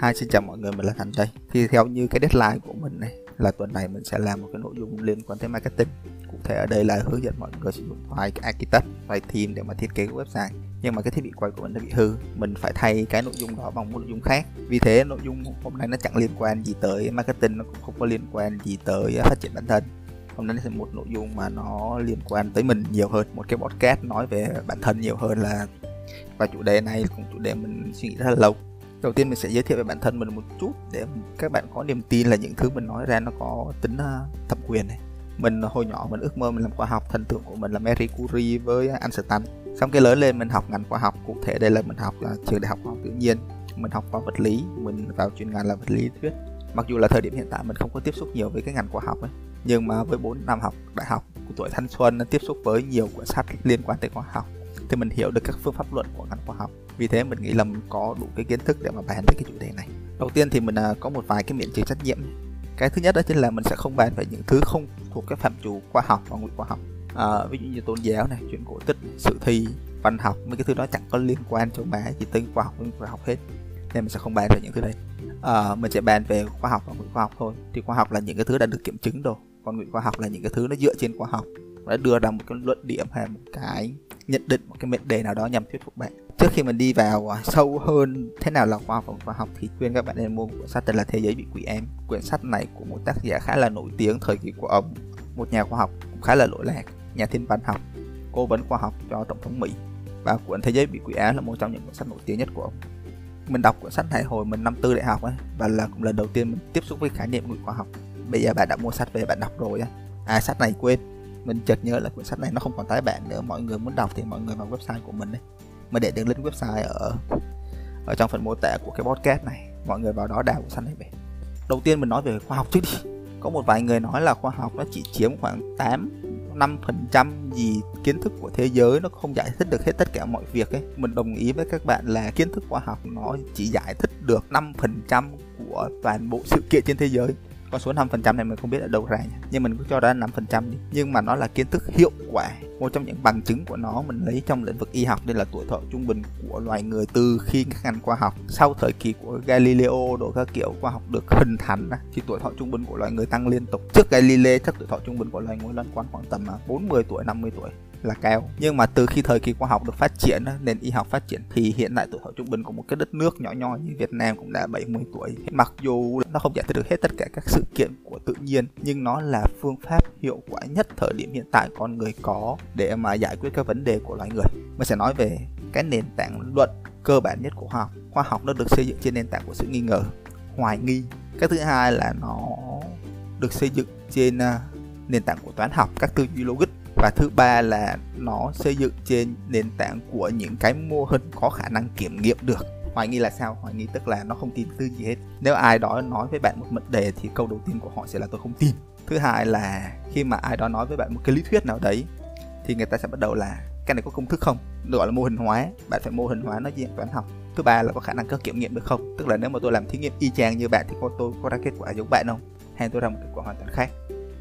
Hai xin chào mọi người, mình là Thành đây. Thì theo như cái deadline của mình này là tuần này mình sẽ làm một cái nội dung liên quan tới marketing. Cụ thể ở đây là hướng dẫn mọi người sử dụng file architect, file team để mà thiết kế website. Nhưng mà cái thiết bị quay của mình đã bị hư, mình phải thay cái nội dung đó bằng một nội dung khác. Vì thế nội dung hôm nay nó chẳng liên quan gì tới marketing, nó cũng không có liên quan gì tới phát triển bản thân hôm nay sẽ một nội dung mà nó liên quan tới mình nhiều hơn một cái podcast nói về bản thân nhiều hơn là và chủ đề này cũng chủ đề mình suy nghĩ rất là lâu đầu tiên mình sẽ giới thiệu về bản thân mình một chút để các bạn có niềm tin là những thứ mình nói ra nó có tính à, thẩm quyền này. Mình à, hồi nhỏ mình ước mơ mình làm khoa học, thần tượng của mình là Marie Curie với Einstein. Xong cái lớn lên, mình học ngành khoa học, cụ thể đây là mình học là trường đại học khoa học tự nhiên. Mình học vào vật lý, mình vào chuyên ngành là vật lý thuyết. Mặc dù là thời điểm hiện tại mình không có tiếp xúc nhiều với cái ngành khoa học ấy, nhưng mà với 4 năm học, đại học của tuổi thanh xuân tiếp xúc với nhiều cuốn sách liên quan tới khoa học, thì mình hiểu được các phương pháp luận của ngành khoa học vì thế mình nghĩ là mình có đủ cái kiến thức để mà bàn về cái chủ đề này. Đầu tiên thì mình à, có một vài cái miễn trừ trách nhiệm. Cái thứ nhất đó chính là mình sẽ không bàn về những thứ không thuộc cái phạm trù khoa học và ngụy khoa học. À, ví dụ như tôn giáo này chuyện cổ tích sự thi văn học mấy cái thứ đó chẳng có liên quan cho má gì tới khoa học nguyên khoa học hết. Nên mình sẽ không bàn về những thứ đấy. À, mình sẽ bàn về khoa học và ngụy khoa học thôi. Thì khoa học là những cái thứ đã được kiểm chứng rồi còn ngụy khoa học là những cái thứ nó dựa trên khoa học. Đã đưa ra một cái luận điểm hay một cái nhận định một cái mệnh đề nào đó nhằm thuyết phục bạn. Trước khi mình đi vào à, sâu hơn thế nào là khoa học và khoa học thì khuyên các bạn nên mua một cuốn sách tên là thế giới bị quỷ em. Quyển sách này của một tác giả khá là nổi tiếng, thời kỳ của ông. Một nhà khoa học cũng khá là lỗi lạc, nhà thiên văn học, cố vấn khoa học cho tổng thống mỹ. Và cuốn thế giới bị quỷ ám là một trong những cuốn sách nổi tiếng nhất của ông. Mình đọc cuốn sách này hồi mình năm tư đại học ấy và là cũng lần đầu tiên mình tiếp xúc với khái niệm ngụy khoa học. Bây giờ bạn đã mua sách về, bạn đọc rồi á. À sách này quên mình chợt nhớ là quyển sách này nó không còn tái bản nữa. Mọi người muốn đọc thì mọi người vào website của mình đấy mình để đường link website ở ở trong phần mô tả của cái podcast này, mọi người vào đó đào quyển sách này về. Đầu tiên mình nói về khoa học trước đi. Có một vài người nói là khoa học nó chỉ chiếm khoảng 8 năm phần trăm gì kiến thức của thế giới, nó không giải thích được hết tất cả mọi việc ấy. Mình đồng ý với các bạn là kiến thức khoa học nó chỉ giải thích được 5 phần trăm của toàn bộ sự kiện trên thế giới con số 5% này mình không biết ở đâu ra nhỉ? nhưng mình cứ cho ra 5% đi. Nhưng mà nó là kiến thức hiệu quả. Một trong những bằng chứng của nó mình lấy trong lĩnh vực y học. Đây là tuổi thọ trung bình của loài người từ khi các ngành khoa học. Sau thời kỳ của Galileo, đồ các kiểu khoa học được hình thành thì tuổi thọ trung bình của loài người tăng liên tục. Trước Galileo, chắc tuổi thọ trung bình của loài người lên quan khoảng tầm à, 40 tuổi 50 tuổi là cao nhưng mà từ khi thời kỳ khoa học được phát triển nền y học phát triển thì hiện tại tuổi thọ trung bình của một cái đất nước nhỏ nhoi như Việt Nam cũng đã 70 tuổi. Mặc dù nó không giải thích được hết tất cả các sự kiện của tự nhiên, nhưng nó là phương pháp hiệu quả nhất thời điểm hiện tại con người có để mà giải quyết các vấn đề của loài người. Mình sẽ nói về cái nền tảng luận cơ bản nhất của khoa học. Khoa học nó được xây dựng trên nền tảng của sự nghi ngờ, hoài nghi. Cái thứ hai là nó được xây dựng trên à, nền tảng của toán học, các tư duy logic và thứ ba là nó xây dựng trên nền tảng của những cái mô hình có khả năng kiểm nghiệm được. Hoài nghi là sao? Hoài nghi tức là nó không tin tư gì hết. Nếu ai đó nói với bạn một mệnh đề thì câu đầu tiên của họ sẽ là tôi không tin thứ hai là khi mà ai đó nói với bạn một cái lý thuyết nào đấy thì người ta sẽ bắt đầu là cái này có công thức không? Được gọi là mô hình hóa. Bạn phải mô hình hóa nó diện toán học. Thứ ba là có khả năng có kiểm nghiệm được không? Tức là nếu mà tôi làm thí nghiệm y chang như bạn thì có, tôi có ra kết quả giống bạn không? Hay tôi ra một kết quả hoàn toàn khác?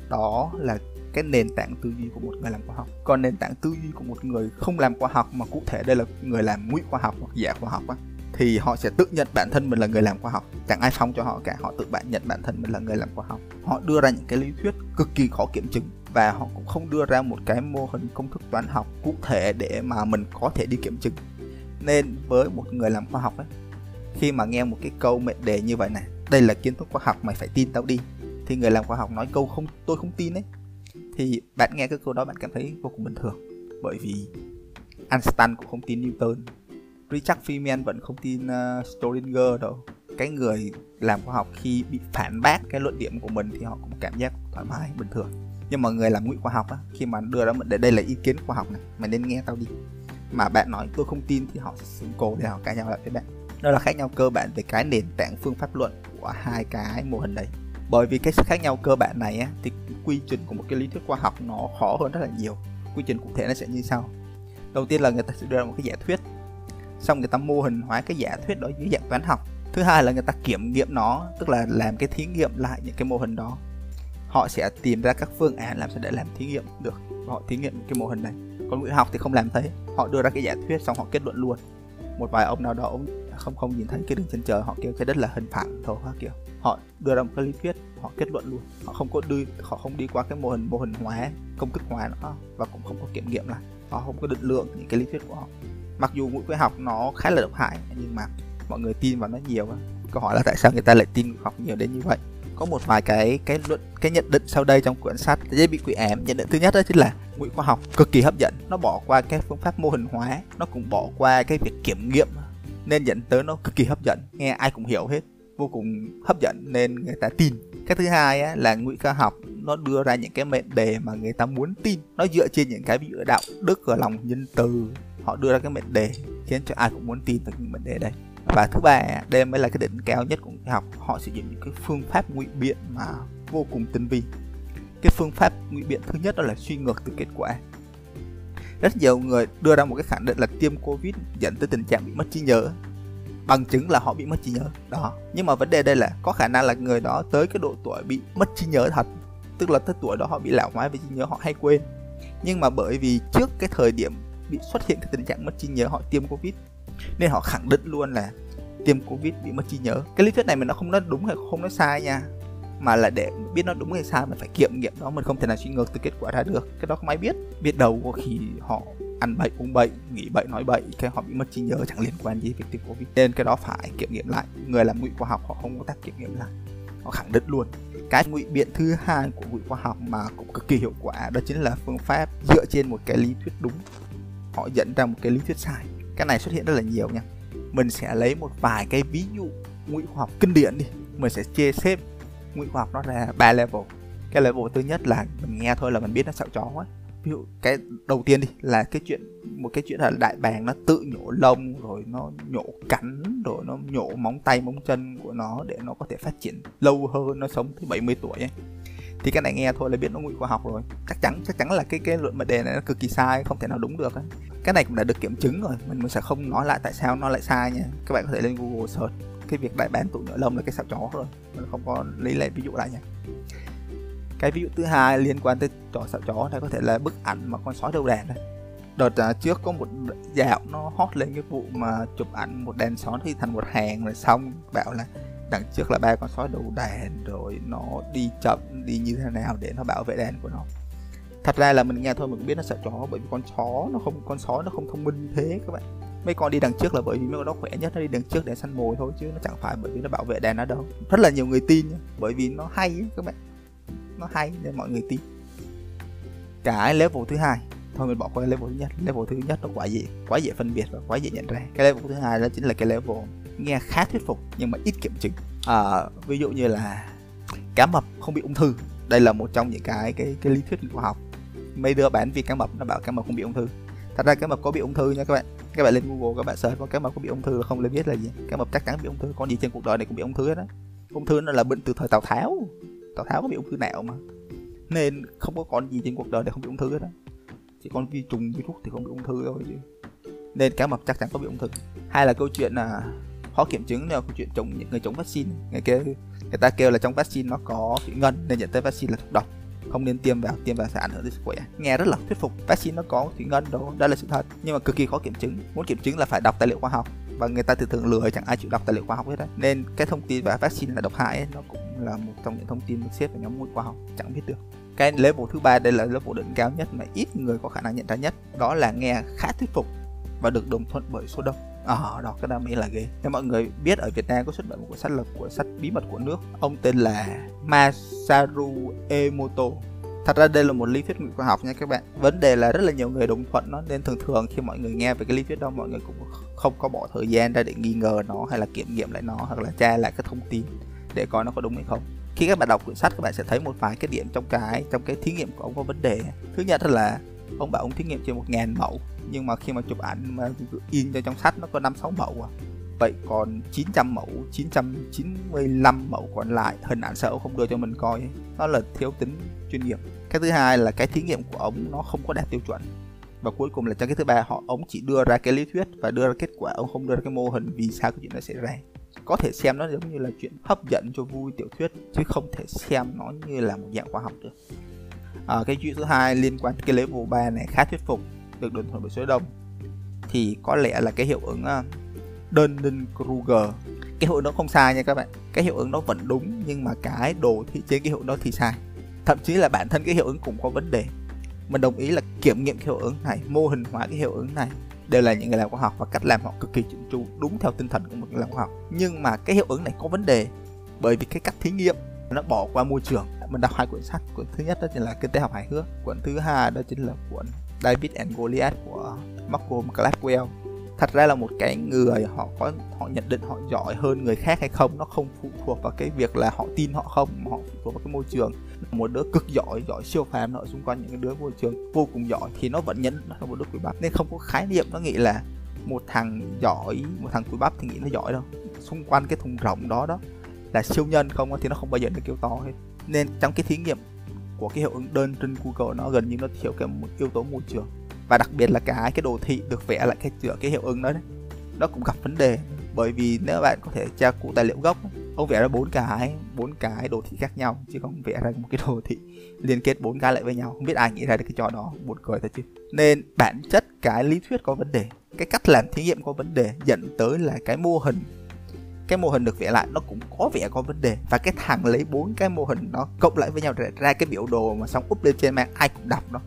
Đó là cái nền tảng tư duy của một người làm khoa học. Còn nền tảng tư duy của một người không làm khoa học mà cụ thể đây là người làm ngụy khoa học hoặc giả khoa học á, thì họ sẽ tự nhận bản thân mình là người làm khoa học. Chẳng ai phong cho họ cả, họ tự bạn nhận bản thân mình là người làm khoa học. Họ đưa ra những cái lý thuyết cực kỳ khó kiểm chứng và họ cũng không đưa ra một cái mô hình công thức toán học cụ thể để mà mình có thể đi kiểm chứng. Nên với một người làm khoa học ấy khi mà nghe một cái câu mệnh đề như vậy này, đây là kiến thức khoa học mày phải tin tao đi. Thì người làm khoa học nói câu không, tôi không tin ấy thì bạn nghe cái câu đó bạn cảm thấy vô cùng bình thường. Bởi vì Einstein cũng không tin Newton. Richard Feynman vẫn không tin uh, Schrödinger đâu. Cái người làm khoa học khi bị phản bác cái luận điểm của mình thì họ cũng cảm giác thoải mái bình thường. Nhưng mà người làm ngụy khoa học á khi mà đưa ra để đây là ý kiến khoa học này mày nên nghe tao đi. Mà bạn nói tôi không tin thì họ sẽ xứng cổ để họ cãi nhau lại với bạn. Đó là khác nhau cơ bản về cái nền tảng phương pháp luận của hai cái mô hình đấy. Bởi vì cái sự khác nhau cơ bản này á, thì quy trình của một cái lý thuyết khoa học nó khó hơn rất là nhiều. Quy trình cụ thể nó sẽ như sau. Đầu tiên là người ta sẽ đưa ra một cái giả thuyết, xong người ta mô hình hóa cái giả thuyết đó dưới dạng toán học. Thứ hai là người ta kiểm nghiệm nó, tức là làm cái thí nghiệm lại những cái mô hình đó. Họ sẽ tìm ra các phương án làm sao để làm thí nghiệm được. Và họ thí nghiệm cái mô hình này. Còn người học thì không làm thế. Họ đưa ra cái giả thuyết xong họ kết luận luôn. Một vài ông nào đó ông không không nhìn thấy cái đường chân trời, họ kêu trái đất là hình phẳng thôi, họ kiểu, họ đưa ra một cái lý thuyết, họ kết luận luôn. Họ không có đi, họ không đi qua cái mô hình mô hình hóa, công thức hóa nữa, và cũng không có kiểm nghiệm lại. Họ không có định lượng những cái lý thuyết của họ. Mặc dù mũi khoa học nó khá là độc hại, nhưng mà mọi người tin vào nó nhiều câu hỏi là tại sao người ta lại tin học nhiều đến như vậy? Có một vài cái cái luận, cái nhận định sau đây trong quyển sách dễ bị quỷ ám. Nhận định thứ nhất đó chính là ngụy khoa học cực kỳ hấp dẫn. Nó bỏ qua cái phương pháp mô hình hóa, nó cũng bỏ qua cái việc kiểm nghiệm nên dẫn tới nó cực kỳ hấp dẫn. Nghe ai cũng hiểu hết vô cùng hấp dẫn nên người ta tin. Cái thứ hai á, là ngụy khoa học nó đưa ra những cái mệnh đề mà người ta muốn tin. Nó dựa trên những cái ví dụ đạo đức và lòng nhân từ. Họ đưa ra cái mệnh đề khiến cho ai cũng muốn tin vào những mệnh đề đây và thứ ba đây mới là cái đỉnh cao nhất của ngụy học. Họ sử dụng những cái phương pháp ngụy biện mà vô cùng tinh vi. Cái phương pháp ngụy biện thứ nhất đó là suy ngược từ kết quả rất nhiều người đưa ra một cái khẳng định là tiêm covid dẫn tới tình trạng bị mất trí nhớ. Bằng chứng là họ bị mất trí nhớ. Đó. Nhưng mà vấn đề đây là có khả năng là người đó tới cái độ tuổi bị mất trí nhớ thật. Tức là tới tuổi đó họ bị lão hóa về trí nhớ, họ hay quên. Nhưng mà bởi vì trước cái thời điểm bị xuất hiện cái tình trạng mất trí nhớ, họ tiêm covid. Nên họ khẳng định luôn là tiêm covid bị mất trí nhớ. Cái lý thuyết này mình nó không nói đúng hay không nói sai nha mà là để biết nó đúng hay sai mình phải kiểm nghiệm đó mình không thể nào suy ngược từ kết quả ra được. Cái đó không ai biết. Biết đầu có khi họ ăn bậy, uống bậy, nghĩ bậy, nói bậy, cái họ bị mất trí nhớ chẳng liên quan gì về tiêm covid nên cái đó phải kiểm nghiệm lại. Người làm ngụy khoa học họ không có tác kiểm nghiệm lại. Họ khẳng định luôn. Cái ngụy biện thứ hai của ngụy khoa học mà cũng cực kỳ hiệu quả, đó chính là phương pháp dựa trên một cái lý thuyết đúng. Họ dẫn ra một cái lý thuyết sai. Cái này xuất hiện rất là nhiều nha. Mình sẽ lấy một vài cái ví dụ ngụy khoa học kinh điển đi. Mình sẽ chia xếp ngụy khoa học nó ra ba level. Cái level thứ nhất là mình nghe thôi là mình biết nó sợ chó ấy ví dụ cái đầu tiên đi là cái chuyện, một cái chuyện là đại bàng nó tự nhổ lông rồi nó nhổ cắn rồi nó nhổ móng tay, móng chân của nó để nó có thể phát triển lâu hơn, nó sống tới 70 tuổi ấy. Thì cái này nghe thôi là biết nó ngụy khoa học rồi. Chắc chắn chắc chắn là cái cái luận mệnh đề này nó cực kỳ sai, không thể nào đúng được ấy. cái này cũng đã được kiểm chứng rồi, mình mình sẽ không nói lại tại sao nó lại sai nha. Các bạn có thể lên google search cái việc đại bán tụ nhựa lông là cái sẹo chó rồi mình không có lấy lại ví dụ lại nha. Cái ví dụ thứ hai liên quan tới trò sẹo chó này có thể là bức ảnh mà con sói đầu đàn này. Đợt uh, trước có một dạo nó hot lên cái vụ mà chụp ảnh một đàn sói thì thành một hàng rồi xong bảo là đằng trước là ba con sói đầu đàn rồi nó đi chậm đi như thế nào để nó bảo vệ đàn của nó. Thật ra là mình nghe thôi mình biết nó sợ chó bởi vì con chó nó không con sói nó không thông minh thế các bạn mấy con đi đằng trước là bởi vì mấy con đó khỏe nhất nó đi đằng trước để săn mồi thôi chứ nó chẳng phải bởi vì nó bảo vệ đàn nó đâu. Rất là nhiều người tin nhá, bởi vì nó hay ấy, các bạn. Nó hay nên mọi người tin. Cái level thứ hai. Thôi mình bỏ qua level thứ nhất. Level thứ nhất nó quá dễ quá dễ phân biệt và quá dễ nhận ra. Cái level thứ hai đó chính là cái level nghe khá thuyết phục nhưng mà ít kiểm chứng. À, ví dụ như là cá mập không bị ung thư. Đây là một trong những cái cái cái lý thuyết khoa học. Mấy đứa bán vì cá mập nó bảo cá mập không bị ung thư thật ra cái mập có bị ung thư nha các bạn. Các bạn lên google các bạn search có cá mập có bị ung thư không lên biết là gì. Cá mập chắc chắn bị ung thư con gì trên cuộc đời này cũng bị ung thư hết á, ung thư nó là bệnh từ thời tào tháo. Tào tháo có bị ung thư nào mà nên không có con gì trên cuộc đời này không bị ung thư hết á, chỉ con vi trùng virus thì không bị ung thư thôi chứ. Nên cá mập chắc chắn có bị ung thư. Hay là câu chuyện là khó kiểm chứng là câu chuyện chống những người chống vaccine. Người kia người ta kêu là trong vaccine nó có thủy ngân nên nhận tới vaccine là thuốc độc không nên tiêm vào tiêm vào sẽ ảnh hưởng đến sức khỏe. Nghe rất là thuyết phục. Vaccine nó có thủy ngân đó đó là sự thật. Nhưng mà cực kỳ khó kiểm chứng. Muốn kiểm chứng là phải đọc tài liệu khoa học. Và người ta thường thường lừa chẳng ai chịu đọc tài liệu khoa học hết đấy nên cái thông tin về vaccine là độc hại ấy, nó cũng là một trong những thông tin được xếp vào nhóm môn khoa học chẳng biết được. Cái level thứ ba đây là level đỉnh cao nhất mà ít người có khả năng nhận ra nhất. Đó là nghe khá thuyết phục và được đồng thuận bởi số đông à, đó cái đam mê là ghê. Nếu mọi người biết ở Việt Nam có xuất bản một cuốn sách là của sách bí mật của nước ông tên là Masaru Emoto. Thật ra đây là một lý thuyết ngụy khoa học nha các bạn. Vấn đề là rất là nhiều người đồng thuận nó nên thường thường khi mọi người nghe về cái lý thuyết đó mọi người cũng không có bỏ thời gian ra để nghi ngờ nó hay là kiểm nghiệm lại nó hoặc là tra lại cái thông tin để coi nó có đúng hay không. Khi các bạn đọc quyển sách các bạn sẽ thấy một vài cái điểm trong cái trong cái thí nghiệm của ông có vấn đề. Thứ nhất là ông bảo ông thí nghiệm trên một ngàn mẫu, nhưng mà khi mà chụp ảnh mà in cho trong sách nó có năm sáu mẫu à. Vậy còn 900 mẫu 995 mẫu còn lại, hình ảnh sợ không đưa cho mình coi, nó là thiếu tính chuyên nghiệp. Cái thứ hai là cái thí nghiệm của ông nó không có đạt tiêu chuẩn. Và cuối cùng là trong cái thứ ba, họ, ông chỉ đưa ra cái lý thuyết và đưa ra kết quả, ông không đưa ra cái mô hình vì sao cái chuyện đó xảy ra. Có thể xem nó giống như là chuyện hấp dẫn cho vui tiểu thuyết, chứ không thể xem nó như là một dạng khoa học được à, cái chuyện thứ hai liên quan tới cái level 3 này khá thuyết phục được đồng thuận bởi số đông. Thì có lẽ là cái hiệu ứng ờ, uh, Dunning Kruger cái hiệu ứng đó không sai nha các bạn. Cái hiệu ứng đó vẫn đúng nhưng mà cái đồ thị trên cái hiệu ứng đó thì sai. Thậm chí là bản thân cái hiệu ứng cũng có vấn đề. Mình đồng ý là kiểm nghiệm cái hiệu ứng này mô hình hóa cái hiệu ứng này đều là những người làm khoa học và cách làm họ cực kỳ chỉnh chu đúng theo tinh thần của một người làm khoa học. Nhưng mà cái hiệu ứng này có vấn đề bởi vì cái cách thí nghiệm nó bỏ qua môi trường mình đọc hai quyển sách. Cuốn thứ nhất đó chính là kinh tế học hài hước. Cuốn thứ hai đó chính là cuốn David and Goliath của Malcolm Gladwell thật ra là một cái người họ có, họ nhận định họ giỏi hơn người khác hay không, nó không phụ thuộc vào cái việc là họ tin họ không, mà họ phụ thuộc vào cái môi trường. Một đứa cực giỏi giỏi siêu phàm ở xung quanh những cái đứa môi trường vô cùng giỏi thì nó vẫn nhận nó là một đứa cùi bắp nên không có khái niệm, nó nghĩ là một thằng giỏi, một thằng cùi bắp thì nghĩ nó giỏi đâu. Xung quanh cái thùng rộng đó đó là siêu nhân không thì nó không bao giờ được kêu to hết nên trong cái thí nghiệm của cái hiệu ứng đơn trên Google, nó gần như nó thiếu cái một yếu tố môi trường. Và đặc biệt là cái cái đồ thị được vẽ lại cái chữa cái hiệu ứng đó đấy, nó cũng gặp vấn đề. Bởi vì nếu bạn có thể tra cụ tài liệu gốc, ông vẽ ra bốn cái bốn cái đồ thị khác nhau, chứ không vẽ ra một cái đồ thị liên kết bốn cái lại với nhau. Không biết ai nghĩ ra được cái trò đó, buồn cười thật chứ. Nên bản chất cái lý thuyết có vấn đề, cái cách làm thí nghiệm có vấn đề, dẫn tới là cái mô hình cái mô hình được vẽ lại nó cũng có vẻ có vấn đề. Và cái thằng lấy bốn cái mô hình nó cộng lại với nhau ra, ra cái biểu đồ mà xong up lên trên mạng ai cũng đọc đó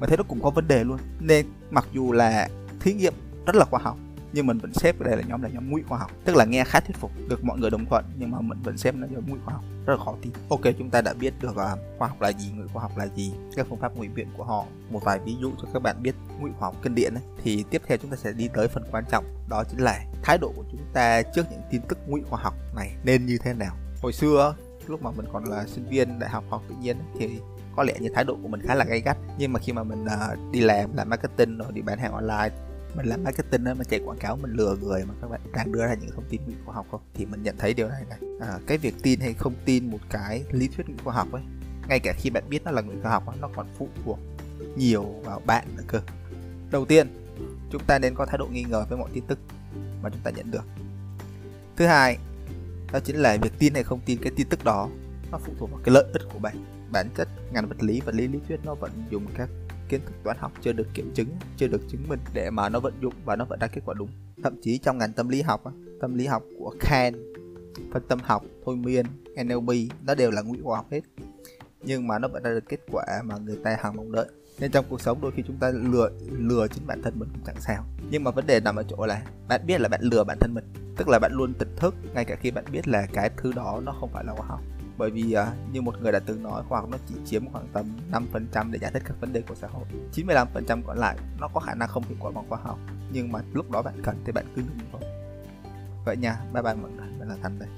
mà thấy nó cũng có vấn đề luôn. Nên mặc dù là thí nghiệm rất là khoa học nhưng mình vẫn xếp đây là nhóm là nhóm ngụy khoa học. Tức là nghe khá thuyết phục được mọi người đồng thuận nhưng mà mình vẫn xếp nó nhóm ngụy khoa học. Rất là khó tin. Ok chúng ta đã biết được uh, khoa học là gì ngụy khoa học là gì các phương pháp ngụy biện của họ. Một vài ví dụ cho các bạn biết ngụy khoa học kinh điển ấy. thì tiếp theo chúng ta sẽ đi tới phần quan trọng đó chính là thái độ của chúng ta trước những tin tức ngụy khoa học này nên như thế nào. Hồi xưa lúc mà mình còn là sinh viên đại học học tự nhiên thì có lẽ như thái độ của mình khá là gay gắt. Nhưng mà khi mà mình uh, đi làm làm marketing rồi đi bán hàng online mình làm marketing đó, mình chạy quảng cáo mình lừa người mà các bạn đang đưa ra những thông tin khoa học không? Thì mình nhận thấy điều này này. À, cái việc tin hay không tin một cái lý thuyết khoa học ấy ngay cả khi bạn biết nó là người khoa học nó còn phụ thuộc nhiều vào bạn nữa cơ. Đầu tiên chúng ta nên có thái độ nghi ngờ với mọi tin tức mà chúng ta nhận được. Thứ hai đó chính là việc tin hay không tin cái tin tức đó nó phụ thuộc vào cái lợi ích của bạn. Bản chất ngành vật lý vật lý lý thuyết nó vẫn dùng các kiến thức toán học chưa được kiểm chứng, chưa được chứng minh để mà nó vận dụng và nó vẫn ra kết quả đúng. Thậm chí trong ngành tâm lý học tâm lý học của Kant phân tâm học, thôi miên NLP nó đều là ngụy khoa học hết. Nhưng mà nó vẫn ra được kết quả mà người ta hằng mong đợi. Nên trong cuộc sống đôi khi chúng ta lừa lừa chính bản thân mình cũng chẳng sao. Nhưng mà vấn đề nằm ở chỗ là bạn biết là bạn lừa bản thân mình. Tức là bạn luôn tỉnh thức ngay cả khi bạn biết là cái thứ đó nó không phải là khoa học bởi vì uh, như một người đã từng nói khoa học nó chỉ chiếm khoảng tầm 5% để giải thích các vấn đề của xã hội. 95% còn lại nó có khả năng không hiệu quả bằng khoa học. Nhưng mà lúc đó bạn cần thì bạn cứ dùng thôi. Vậy nha bye bye mọi người mình là thành đây.